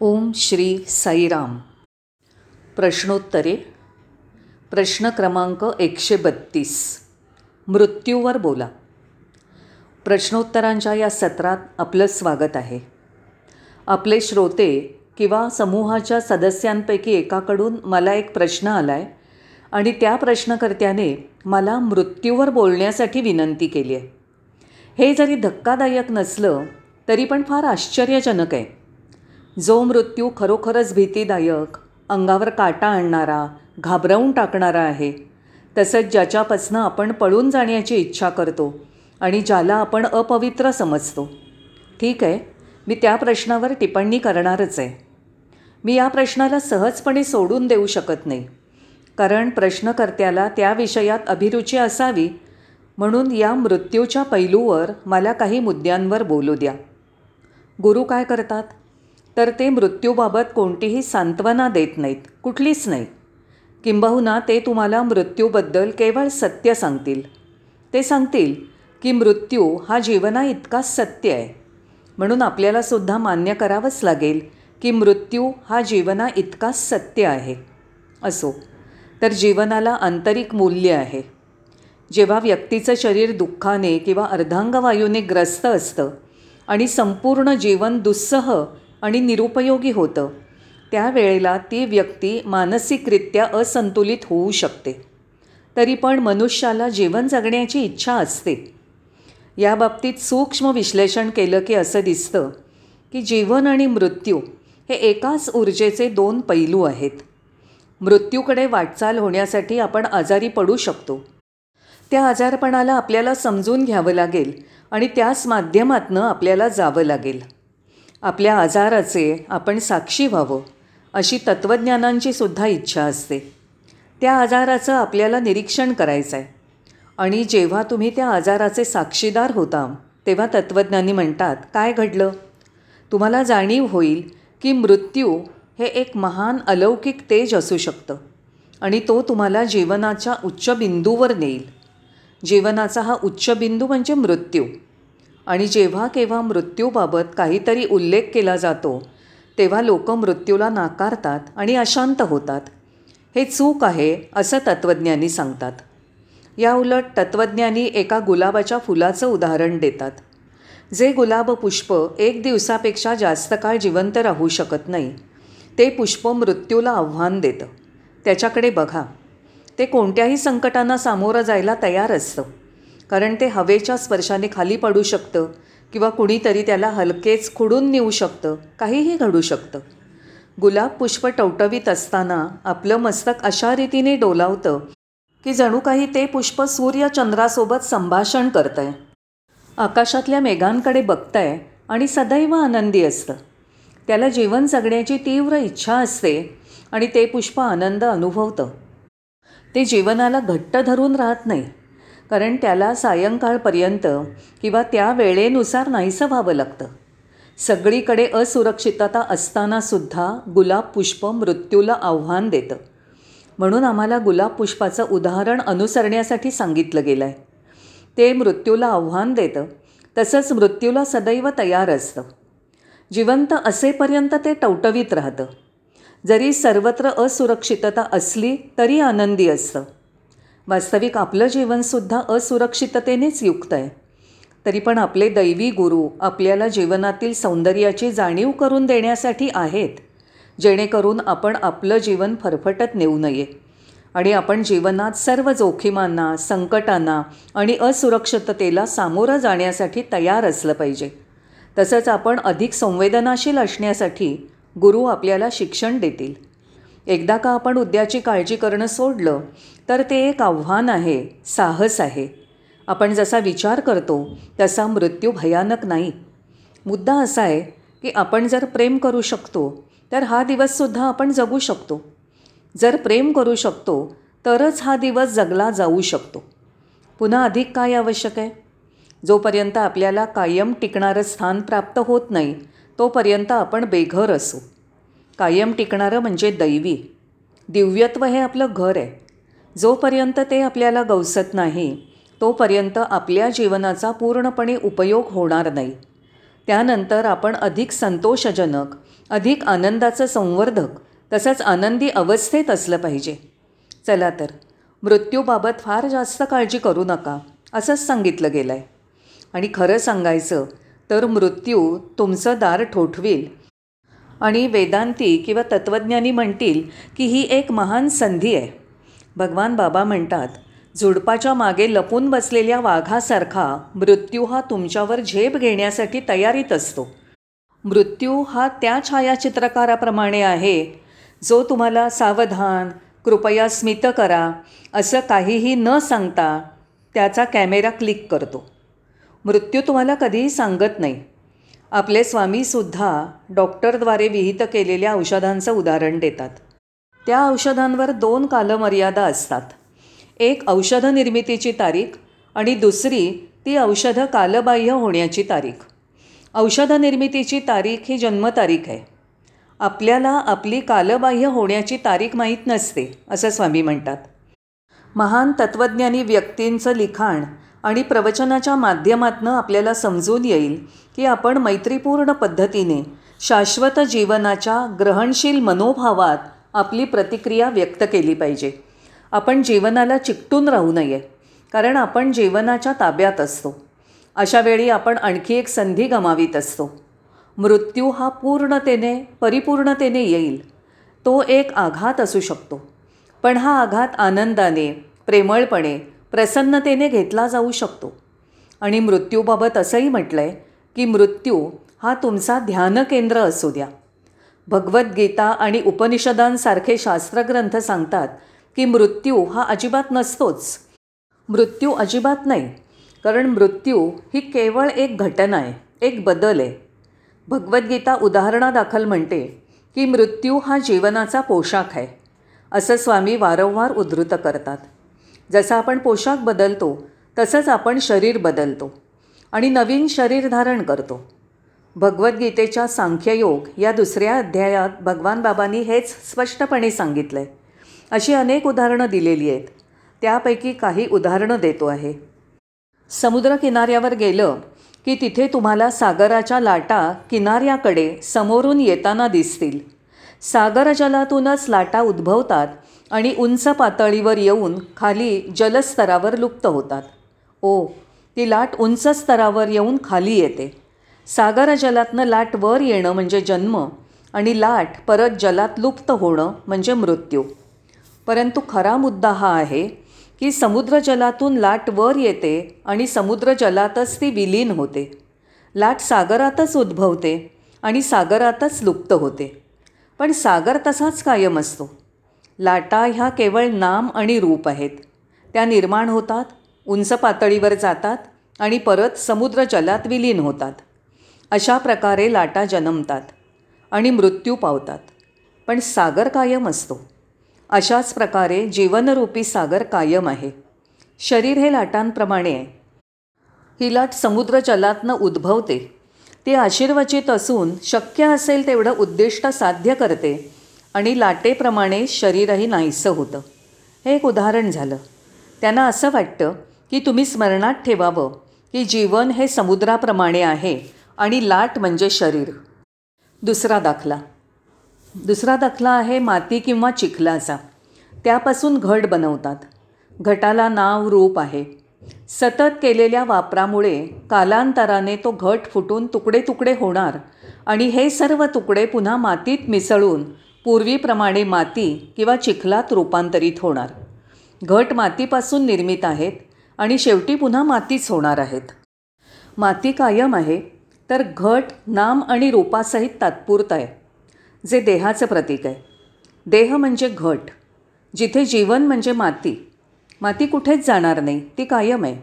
ओम श्री साईराम. प्रश्नोत्तरे. प्रश्न क्रमांक एकशे बत्तीस. मृत्यूवर बोला. प्रश्नोत्तरांच्या या सत्रात आपलं स्वागत आहे. आपले श्रोते किंवा समूहाच्या सदस्यांपैकी एकाकडून मला एक प्रश्न आला आहे आणि त्या प्रश्नकर्त्याने मला मृत्यूवर बोलण्यासाठी विनंती केली आहे. हे जरी धक्कादायक नसलं तरी पण फार आश्चर्यजनक आहे. जो मृत्यू खरोखरच भीतीदायक अंगावर काटा आणणारा घाबरवून टाकणारा आहे. तसंच ज्याच्यापासनं आपण पळून जाण्याची इच्छा करतो आणि ज्याला आपण अपवित्र समजतो. ठीक आहे मी त्या प्रश्नावर टिप्पणी करणारच आहे. मी या प्रश्नाला सहजपणे सोडून देऊ शकत नाही. कारण प्रश्नकर्त्याला त्या विषयात अभिरुची असावी म्हणून या मृत्यूच्या पैलूवर मला काही मुद्द्यांवर बोलू द्या. गुरु काय करतात? तर ते मृत्यूबाबत कोणतीही सांत्वना देत नाहीत कुठलीच नाही. किंबहुना ते तुम्हाला मृत्यूबद्दल केवळ सत्य सांगतील. ते सांगतील की मृत्यू हा जीवना इतकाच सत्य आहे. म्हणून आपल्याला सुद्धा मान्य करावंच लागेल की मृत्यू हा जीवना इतकाच सत्य आहे. असो तर जीवनाला आंतरिक मूल्य आहे. जेव्हा व्यक्तीचं शरीर दुःखाने किंवा अर्धांगवायूने ग्रस्त असतं आणि संपूर्ण जीवन दुस्सह आणि निरुपयोगी होतं. त्यावेळेला ती व्यक्ती मानसिकरित्या असंतुलित होऊ शकते. तरी पण मनुष्याला जीवन जगण्याची इच्छा असते. याबाबतीत सूक्ष्म विश्लेषण केलं की असं दिसतं की जीवन आणि मृत्यू हे एकाच ऊर्जेचे दोन पैलू आहेत. मृत्यूकडे वाटचाल होण्यासाठी आपण आजारी पडू शकतो. त्या आजारपणाला आपल्याला समजून घ्यावं लागेल आणि त्याच माध्यमातनं आपल्याला जावं लागेल. आपल्या आजाराचे आपण साक्षी व्हावं अशी तत्त्वज्ञानांची सुद्धा इच्छा असते. त्या आजाराचं आपल्याला निरीक्षण करायचं आहे आणि जेव्हा तुम्ही त्या आजाराचे साक्षीदार होता तेव्हा तत्त्वज्ञानी म्हणतात काय घडलं? तुम्हाला जाणीव होईल की मृत्यू हे एक महान अलौकिक तेज असू शकतं आणि तो तुम्हाला जीवनाच्या उच्च बिंदूवर नेईल. जीवनाचा हा उच्च बिंदू म्हणजे मृत्यू. आणि जेव्हा केव्हा मृत्यूबाबत काहीतरी उल्लेख केला जातो तेव्हा लोक मृत्यूला नाकारतात आणि अशांत होतात. हे चूक आहे असं तत्त्वज्ञानी सांगतात. याउलट तत्त्वज्ञानी एका गुलाबाच्या फुलाचं उदाहरण देतात. जे गुलाब पुष्प एक दिवसापेक्षा जास्त काळ जिवंत राहू शकत नाही ते पुष्प मृत्यूला आव्हान देतं. त्याच्याकडे बघा. ते कोणत्याही संकटांना सामोरं जायला तयार असतं. कारण ते हवेच्या स्पर्शाने खाली पडू शकतं किंवा कुणीतरी त्याला हलकेच खुडून नेऊ शकतं काहीही घडू शकतं. गुलाब पुष्प टवटवीत असताना आपलं मस्तक अशा रीतीने डोलावतं की जणू काही ते पुष्प सूर्यचंद्रासोबत संभाषण करतं आहे आकाशातल्या मेघांकडे बघतंय आणि सदैव आनंदी असतं. त्याला जीवन जगण्याची तीव्र इच्छा असते आणि ते पुष्प आनंद अनुभवतं. ते जीवनाला घट्ट धरून राहत नाही. कारण त्याला सायंकाळपर्यंत किंवा त्या वेळेनुसार नाहीसं व्हावं लागतं. सगळीकडे असुरक्षितता असतानासुद्धा गुलाब पुष्प मृत्यूला आव्हान देतं. म्हणून आम्हाला गुलाब पुष्पाचं उदाहरण अनुसरण्यासाठी सांगितलं गेलं आहे ते मृत्यूला आव्हान देतं तसंच मृत्यूला सदैव तयार असतं. जिवंत असेपर्यंत ते टवटवीत राहतं. जरी सर्वत्र असुरक्षितता असली तरी आनंदी असतं. वास्तविक आपलं जीवनसुद्धा असुरक्षिततेनेच युक्त आहे. तरी पण आपले दैवी गुरु आपल्याला जीवनातील सौंदर्याची जाणीव करून देण्यासाठी आहेत जेणेकरून आपण आपलं जीवन फरफटत नेऊ नये आणि आपण जीवनात सर्व जोखीमांना संकटांना आणि असुरक्षिततेला सामोरं जाण्यासाठी तयार असलं पाहिजे. तसंच आपण अधिक संवेदनाशील असण्यासाठी गुरु आपल्याला शिक्षण देतील. एकदा का आपण उद्याची काळजी करणं सोडलं तर ते एक आव्हान आहे साहस आहे. आपण जसा विचार करतो तसा मृत्यू भयानक नाही. मुद्दा असा आहे की आपण जर प्रेम करू शकतो तर हा दिवससुद्धा आपण जगू शकतो. जर प्रेम करू शकतो तरच हा दिवस जगला जाऊ शकतो. पुन्हा अधिक काय आवश्यक आहे? जोपर्यंत आपल्याला कायम टिकणारं स्थान प्राप्त होत नाही तोपर्यंत आपण बेघर असू. कायम टिकणारं म्हणजे दैवी. दिव्यत्व हे आपलं घर आहे. जोपर्यंत ते आपल्याला गवसत नाही तोपर्यंत आपल्या जीवनाचा पूर्णपणे उपयोग होणार नाही. त्यानंतर आपण अधिक संतोषजनक अधिक आनंदाचं संवर्धक तसंच आनंदी अवस्थेत असलं पाहिजे. चला तर मृत्यूबाबत फार जास्त काळजी करू नका असंच सांगितलं गेलं आहे आणि खरं सांगायचं तर मृत्यू तुमचं दार ठोठवील आणि वेदांती किंवा तत्त्वज्ञानी म्हणतील की ही एक महान संधी आहे. भगवान बाबा म्हणतात झुडपाच्या मागे लपून बसलेल्या वाघासारखा मृत्यू हा तुमच्यावर झेप घेण्यासाठी तयारीत असतो. मृत्यू हा त्या छायाचित्रकाराप्रमाणे आहे. जो तुम्हाला सावधान कृपया स्मित करा असं काहीही न सांगता त्याचा कॅमेरा क्लिक करतो. मृत्यू तुम्हाला कधीही सांगत नाही. आपले स्वामीसुद्धा डॉक्टरद्वारे विहित केलेल्या औषधांचं उदाहरण देतात. त्या औषधांवर दोन कालमर्यादा असतात. एक औषध निर्मितीची तारीख आणि दुसरी ती औषधं कालबाह्य होण्याची तारीख. औषध निर्मितीची तारीख ही जन्मतारीख आहे. आपल्याला आपली कालबाह्य होण्याची तारीख माहीत नसते असं स्वामी म्हणतात. महान तत्त्वज्ञानी व्यक्तींचं लिखाण आणि प्रवचनाच्या माध्यमातून आपल्याला समजून येईल की आपण मैत्रीपूर्ण पद्धतीने शाश्वत जीवनाच्या ग्रहणशील मनोभावात आपली प्रतिक्रिया व्यक्त केली पाहिजे. आपण जीवनाला चिकटून राहू नये कारण आपण जीवनाच्या ताब्यात असतो. अशा वेळी आपण आणखी एक संधी गमावीत असतो. मृत्यू हा पूर्णतेने परिपूर्णतेने येईल. तो एक आघात असू शकतो. पण हा आघात आनंदाने प्रेमळपणे प्रसन्नतेने घेतला जाऊ शकतो. आणि मृत्यूबाबत असंही म्हटलं आहे की मृत्यू हा तुमचा ध्यानकेंद्र असू द्या. भगवद्गीता आणि उपनिषदांसारखे शास्त्रग्रंथ सांगतात की मृत्यू हा अजिबात नसतोच. मृत्यू अजिबात नाही कारण मृत्यू ही केवळ एक घटना आहे एक बदल आहे. भगवद्गीता उदाहरणादाखल म्हणते की मृत्यू हा जीवनाचा पोशाख आहे असं स्वामी वारंवार उद्धृत करतात. जसा आपण पोशाख बदलतो तसंच आपण शरीर बदलतो. आणि नवीन शरीर धारण करतो. भगवद्गीतेच्या सांख्ययोग या दुसऱ्या अध्यायात भगवान बाबांनी हेच स्पष्टपणे सांगितलं आहे अशी अनेक उदाहरणं दिलेली आहेत. त्यापैकी काही उदाहरणं देतो आहे. समुद्रकिनाऱ्यावर गेलं की तिथे तुम्हाला सागराच्या लाटा किनाऱ्याकडे समोरून येताना दिसतील. सागरजलातूनच लाटा उद्भवतात आणि उंच पातळीवर येऊन खाली जलस्तरावर लुप्त होतात. ओ ती लाट उंच स्तरावर येऊन खाली येते. सागरजलातनं लाट वर येणं म्हणजे जन्म आणि लाट परत जलात लुप्त होणं म्हणजे मृत्यू. परंतु खरा मुद्दा हा आहे की समुद्रजलातून लाट वर येते आणि समुद्रजलातच ती विलीन होते. लाट सागरातच उद्भवते आणि सागरातच लुप्त होते. पण सागर तसाच कायम असतो. लाटा ह्या केवळ नाम आणि रूप आहेत. त्या निर्माण होतात उंच पातळीवर जातात आणि परत समुद्र जलात विलीन होतात. अशा प्रकारे लाटा जन्मतात आणि मृत्यू पावतात. पण सागर कायम असतो. अशाच प्रकारे जीवनरूपी सागर कायम आहे. शरीर हे लाटांप्रमाणे आहे. ही लाट समुद्र जलातनं उद्भवते. ती आशीर्वचित असून शक्य असेल तेवढं उद्दिष्ट साध्य करते आणि लाटेप्रमाणे शरीरही नाहीसं होतं. हे एक उदाहरण झालं. त्यांना असं वाटतं की तुम्ही स्मरणात ठेवावं की जीवन हे समुद्राप्रमाणे आहे आणि लाट म्हणजे शरीर. दुसरा दाखला. दुसरा दाखला आहे माती किंवा चिखलाचा. त्यापासून घट बनवतात. घटाला नाव रूप आहे. सतत केलेल्या वापरामुळे कालांतराने तो घट फुटून तुकडे तुकडे होणार आणि हे सर्व तुकडे पुन्हा मातीत मिसळून पूर्वीप्रमाणे माती किंवा चिखलात रूपांतरित होणार. घट मातीपासून निर्मित आहेत आणि शेवटी पुन्हा मातीच होणार आहेत. माती कायम आहे तर घट नाम आणि रूपासहित तात्पुरत आहे जे देहाचं प्रतीक आहे. देह म्हणजे घट जिथे जीवन म्हणजे माती. माती कुठेच जाणार नाही ती कायम आहे.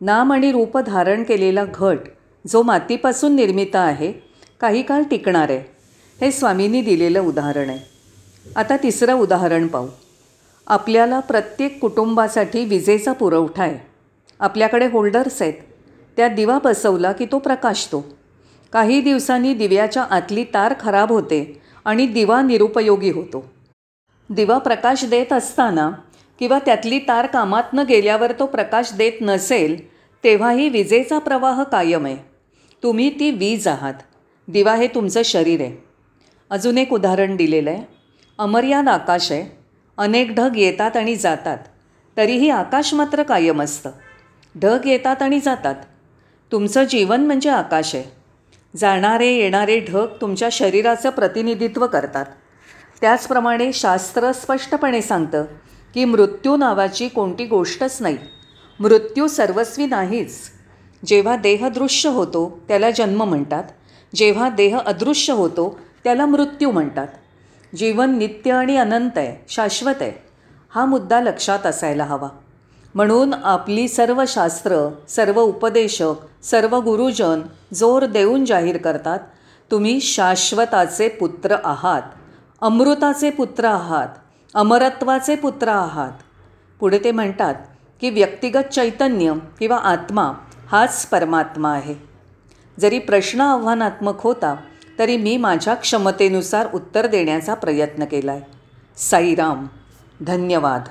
नाम आणि रूप धारण केलेला घट जो मातीपासून निर्मित आहे काही काळ टिकणार आहे. हे स्वामींनी दिलेलं उदाहरण आहे. आता तिसरं उदाहरण पाहू. आपल्याला प्रत्येक कुटुंबासाठी विजेचा पुरवठा आहे. आपल्याकडे होल्डर्स आहेत. त्या दिवा बसवला की तो प्रकाशतो. काही दिवसांनी दिव्याच्या आतली तार खराब होते आणि दिवा निरुपयोगी होतो. दिवा प्रकाश देत असताना किंवा त्यातली तार कामात न गेल्यावर तो प्रकाश देत नसेल तेव्हाही विजेचा प्रवाह कायम आहे. तुम्ही ती वीज आहात. दिवा हे तुमचं शरीर आहे. अजून एक उदाहरण दिलेलं आहे. अमर्याद आकाश आहे. अनेक ढग येतात आणि जातात. तरीही आकाश मात्र कायम असतं. ढग येतात आणि जातात. तुमचं जीवन म्हणजे आकाश आहे. जाणारे येणारे ढग तुमच्या शरीराचं प्रतिनिधित्व करतात. त्याचप्रमाणे शास्त्र स्पष्टपणे सांगतं की मृत्यू नावाची कोणती गोष्टच नाही. मृत्यू सर्वस्वी नाहीच. जेव्हा देह दृश्य होतो त्याला जन्म म्हणतात. जेव्हा देह अदृश्य होतो त्याला मृत्यू म्हणतात. जीवन नित्य आणि अनंत आहे शाश्वत आहे. हा मुद्दा लक्षात असायला हवा. म्हणून आपली सर्व शास्त्र सर्व उपदेशक सर्व गुरुजन जोर देऊन जाहीर करतात तुम्ही शाश्वताचे पुत्र आहात अमृताचे पुत्र आहात अमरत्वाचे पुत्र आहात. पुढे ते म्हणतात की व्यक्तिगत चैतन्य किंवा आत्मा हाच परमात्मा आहे. जरी प्रश्न आव्हानात्मक होता तरी मी माझ्या क्षमतेनुसार उत्तर देण्याचा प्रयत्न केला आहे साईराम. धन्यवाद.